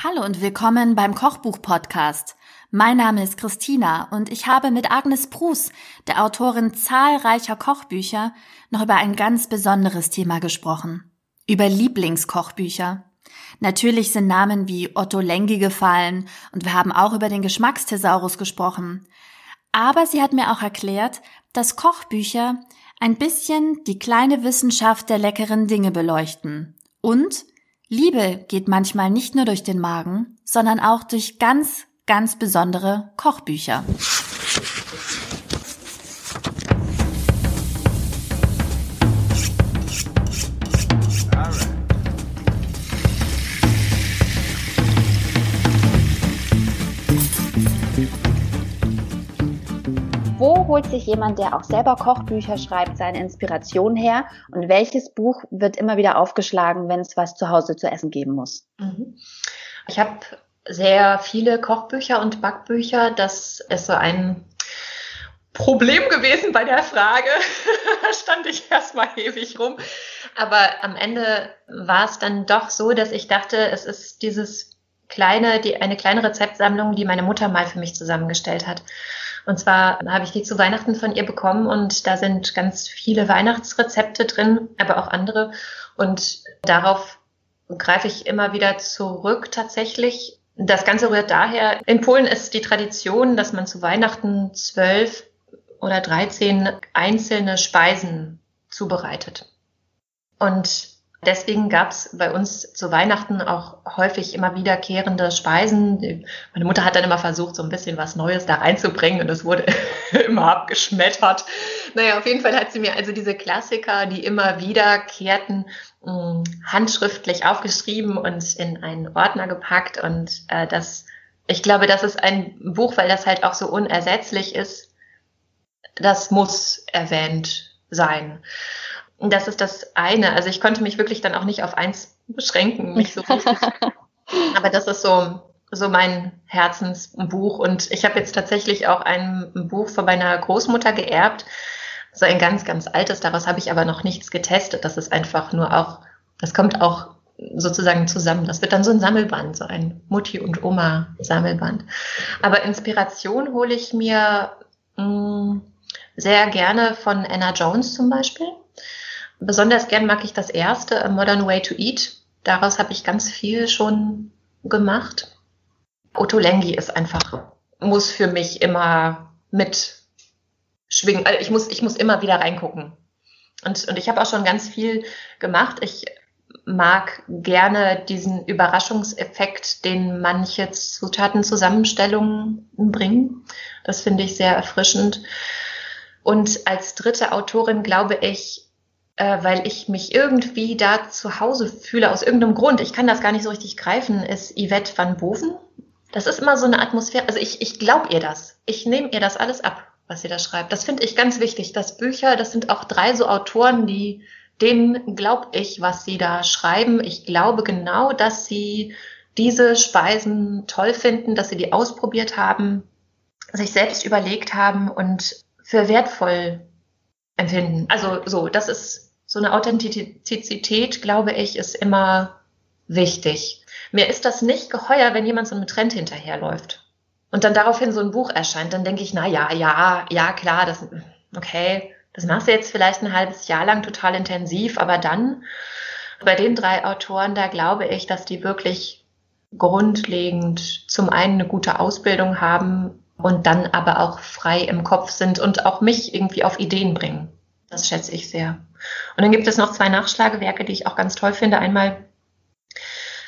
Hallo und willkommen beim Kochbuch-Podcast. Mein Name ist Christina und ich habe mit Agnes Prus, der Autorin zahlreicher Kochbücher, noch über ein ganz besonderes Thema gesprochen. Über Lieblingskochbücher. Natürlich sind Namen wie Otto Lengi gefallen und wir haben auch über den Geschmacksthesaurus gesprochen. Aber sie hat mir auch erklärt, dass Kochbücher ein bisschen die kleine Wissenschaft der leckeren Dinge beleuchten und Liebe geht manchmal nicht nur durch den Magen, sondern auch durch ganz, ganz besondere Kochbücher. Holt sich jemand, der auch selber Kochbücher schreibt, seine Inspiration her? Und welches Buch wird immer wieder aufgeschlagen, wenn es was zu Hause zu essen geben muss? Mhm. Ich habe sehr viele Kochbücher und Backbücher. Das ist so ein Problem gewesen bei der Frage. da stand ich erstmal ewig rum. Aber am Ende war es dann doch so, dass ich dachte, es ist dieses kleine, die, eine kleine Rezeptsammlung, die meine Mutter mal für mich zusammengestellt hat. Und zwar habe ich die zu Weihnachten von ihr bekommen und da sind ganz viele Weihnachtsrezepte drin, aber auch andere. Und darauf greife ich immer wieder zurück tatsächlich. Das Ganze rührt daher, in Polen ist die Tradition, dass man zu Weihnachten zwölf oder dreizehn einzelne Speisen zubereitet. Und Deswegen gab es bei uns zu Weihnachten auch häufig immer wiederkehrende Speisen. Meine Mutter hat dann immer versucht, so ein bisschen was Neues da reinzubringen und es wurde immer abgeschmettert. Naja, auf jeden Fall hat sie mir also diese Klassiker, die immer wiederkehrten, hm, handschriftlich aufgeschrieben und in einen Ordner gepackt. Und äh, das, ich glaube, das ist ein Buch, weil das halt auch so unersetzlich ist. Das muss erwähnt sein. Das ist das eine. Also ich konnte mich wirklich dann auch nicht auf eins beschränken, mich so Aber das ist so, so mein Herzensbuch. Und ich habe jetzt tatsächlich auch ein Buch von meiner Großmutter geerbt. So ein ganz, ganz altes. Daraus habe ich aber noch nichts getestet. Das ist einfach nur auch, das kommt auch sozusagen zusammen. Das wird dann so ein Sammelband, so ein Mutti- und Oma-Sammelband. Aber Inspiration hole ich mir mh, mm, sehr gerne von Anna Jones zum Beispiel. Besonders gern mag ich das erste, A Modern Way to Eat. Daraus habe ich ganz viel schon gemacht. Otto Lengi ist einfach, muss für mich immer mit schwingen. Also ich muss, ich muss immer wieder reingucken. Und, und ich habe auch schon ganz viel gemacht. Ich mag gerne diesen Überraschungseffekt, den manche Zutatenzusammenstellungen bringen. Das finde ich sehr erfrischend. Und als dritte Autorin glaube ich, äh, weil ich mich irgendwie da zu Hause fühle, aus irgendeinem Grund. Ich kann das gar nicht so richtig greifen, ist Yvette van Boven. Das ist immer so eine Atmosphäre. Also ich, ich glaube ihr das. Ich nehme ihr das alles ab, was sie da schreibt. Das finde ich ganz wichtig. Das Bücher, das sind auch drei so Autoren, die denen glaube ich, was sie da schreiben. Ich glaube genau, dass sie diese Speisen toll finden, dass sie die ausprobiert haben, sich selbst überlegt haben und für wertvoll empfinden. Also so, das ist so eine Authentizität, glaube ich, ist immer wichtig. Mir ist das nicht geheuer, wenn jemand so einem Trend hinterherläuft und dann daraufhin so ein Buch erscheint, dann denke ich, na ja, ja, ja, klar, das, okay, das machst du jetzt vielleicht ein halbes Jahr lang total intensiv, aber dann bei den drei Autoren, da glaube ich, dass die wirklich grundlegend zum einen eine gute Ausbildung haben und dann aber auch frei im Kopf sind und auch mich irgendwie auf Ideen bringen. Das schätze ich sehr. Und dann gibt es noch zwei Nachschlagewerke, die ich auch ganz toll finde. Einmal,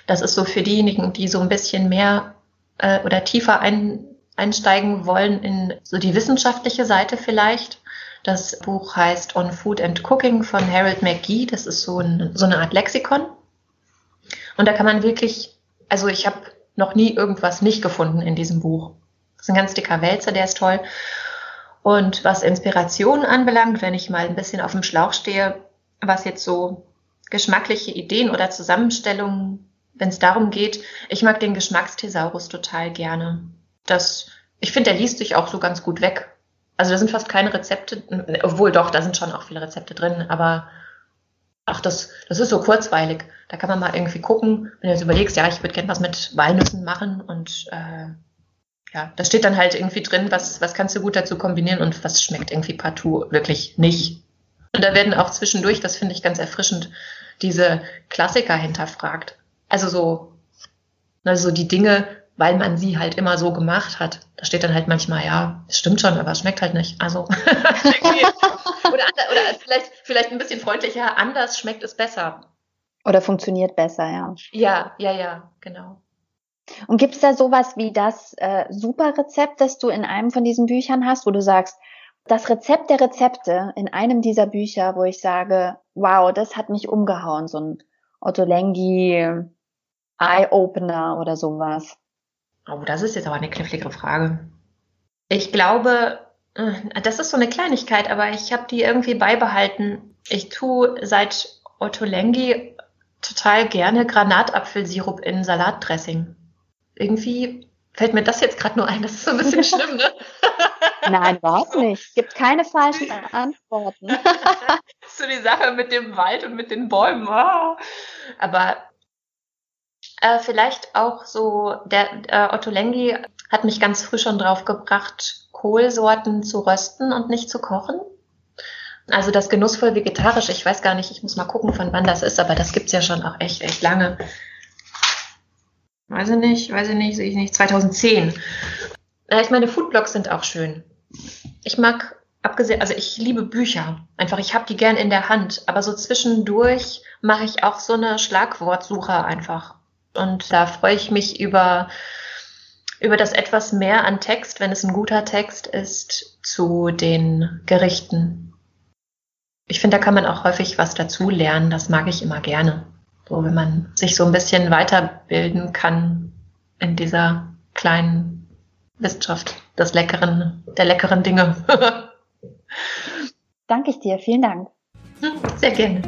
das ist so für diejenigen, die so ein bisschen mehr äh, oder tiefer ein, einsteigen wollen in so die wissenschaftliche Seite vielleicht. Das Buch heißt On Food and Cooking von Harold McGee. Das ist so, ein, so eine Art Lexikon. Und da kann man wirklich, also ich habe noch nie irgendwas nicht gefunden in diesem Buch. Das ist ein ganz dicker Wälzer, der ist toll. Und was Inspiration anbelangt, wenn ich mal ein bisschen auf dem Schlauch stehe, was jetzt so geschmackliche Ideen oder Zusammenstellungen, wenn es darum geht, ich mag den Geschmacksthesaurus total gerne. Das, ich finde, der liest sich auch so ganz gut weg. Also da sind fast keine Rezepte, obwohl doch, da sind schon auch viele Rezepte drin, aber ach, das, das ist so kurzweilig. Da kann man mal irgendwie gucken, wenn du jetzt überlegst, ja, ich würde gerne was mit Walnüssen machen und äh, ja, da steht dann halt irgendwie drin, was, was kannst du gut dazu kombinieren und was schmeckt irgendwie partout wirklich nicht. Und da werden auch zwischendurch, das finde ich ganz erfrischend, diese Klassiker hinterfragt. Also so, also die Dinge, weil man sie halt immer so gemacht hat. Da steht dann halt manchmal, ja, es stimmt schon, aber es schmeckt halt nicht. Also oder, oder vielleicht, vielleicht ein bisschen freundlicher, anders schmeckt es besser. Oder funktioniert besser, ja. Ja, ja, ja, genau. Und gibt es da sowas wie das äh, Superrezept, das du in einem von diesen Büchern hast, wo du sagst, das Rezept der Rezepte in einem dieser Bücher, wo ich sage, wow, das hat mich umgehauen, so ein Otto Lengi Eye-Opener oder sowas. Oh, das ist jetzt aber eine knifflige Frage. Ich glaube, äh, das ist so eine Kleinigkeit, aber ich habe die irgendwie beibehalten. Ich tue seit Otto Lengi total gerne Granatapfelsirup in Salatdressing. Irgendwie fällt mir das jetzt gerade nur ein. Das ist so ein bisschen schlimm, ne? Nein, überhaupt nicht. Es gibt keine falschen Antworten. so die Sache mit dem Wald und mit den Bäumen. Oh. Aber äh, vielleicht auch so, der äh, Otto Lengi hat mich ganz früh schon drauf gebracht, Kohlsorten zu rösten und nicht zu kochen. Also das genussvoll vegetarisch, ich weiß gar nicht, ich muss mal gucken, von wann das ist, aber das gibt's ja schon auch echt, echt lange. Weiß ich nicht, weiß ich nicht, sehe ich nicht. 2010. Ja, ich meine, Foodblogs sind auch schön. Ich mag, abgesehen, also ich liebe Bücher. Einfach, ich habe die gern in der Hand. Aber so zwischendurch mache ich auch so eine Schlagwortsuche einfach. Und da freue ich mich über, über das etwas mehr an Text, wenn es ein guter Text ist, zu den Gerichten. Ich finde, da kann man auch häufig was dazu lernen. Das mag ich immer gerne. So, wenn man sich so ein bisschen weiterbilden kann in dieser kleinen Wissenschaft des leckeren, der leckeren Dinge. Danke ich dir. Vielen Dank. Sehr gerne.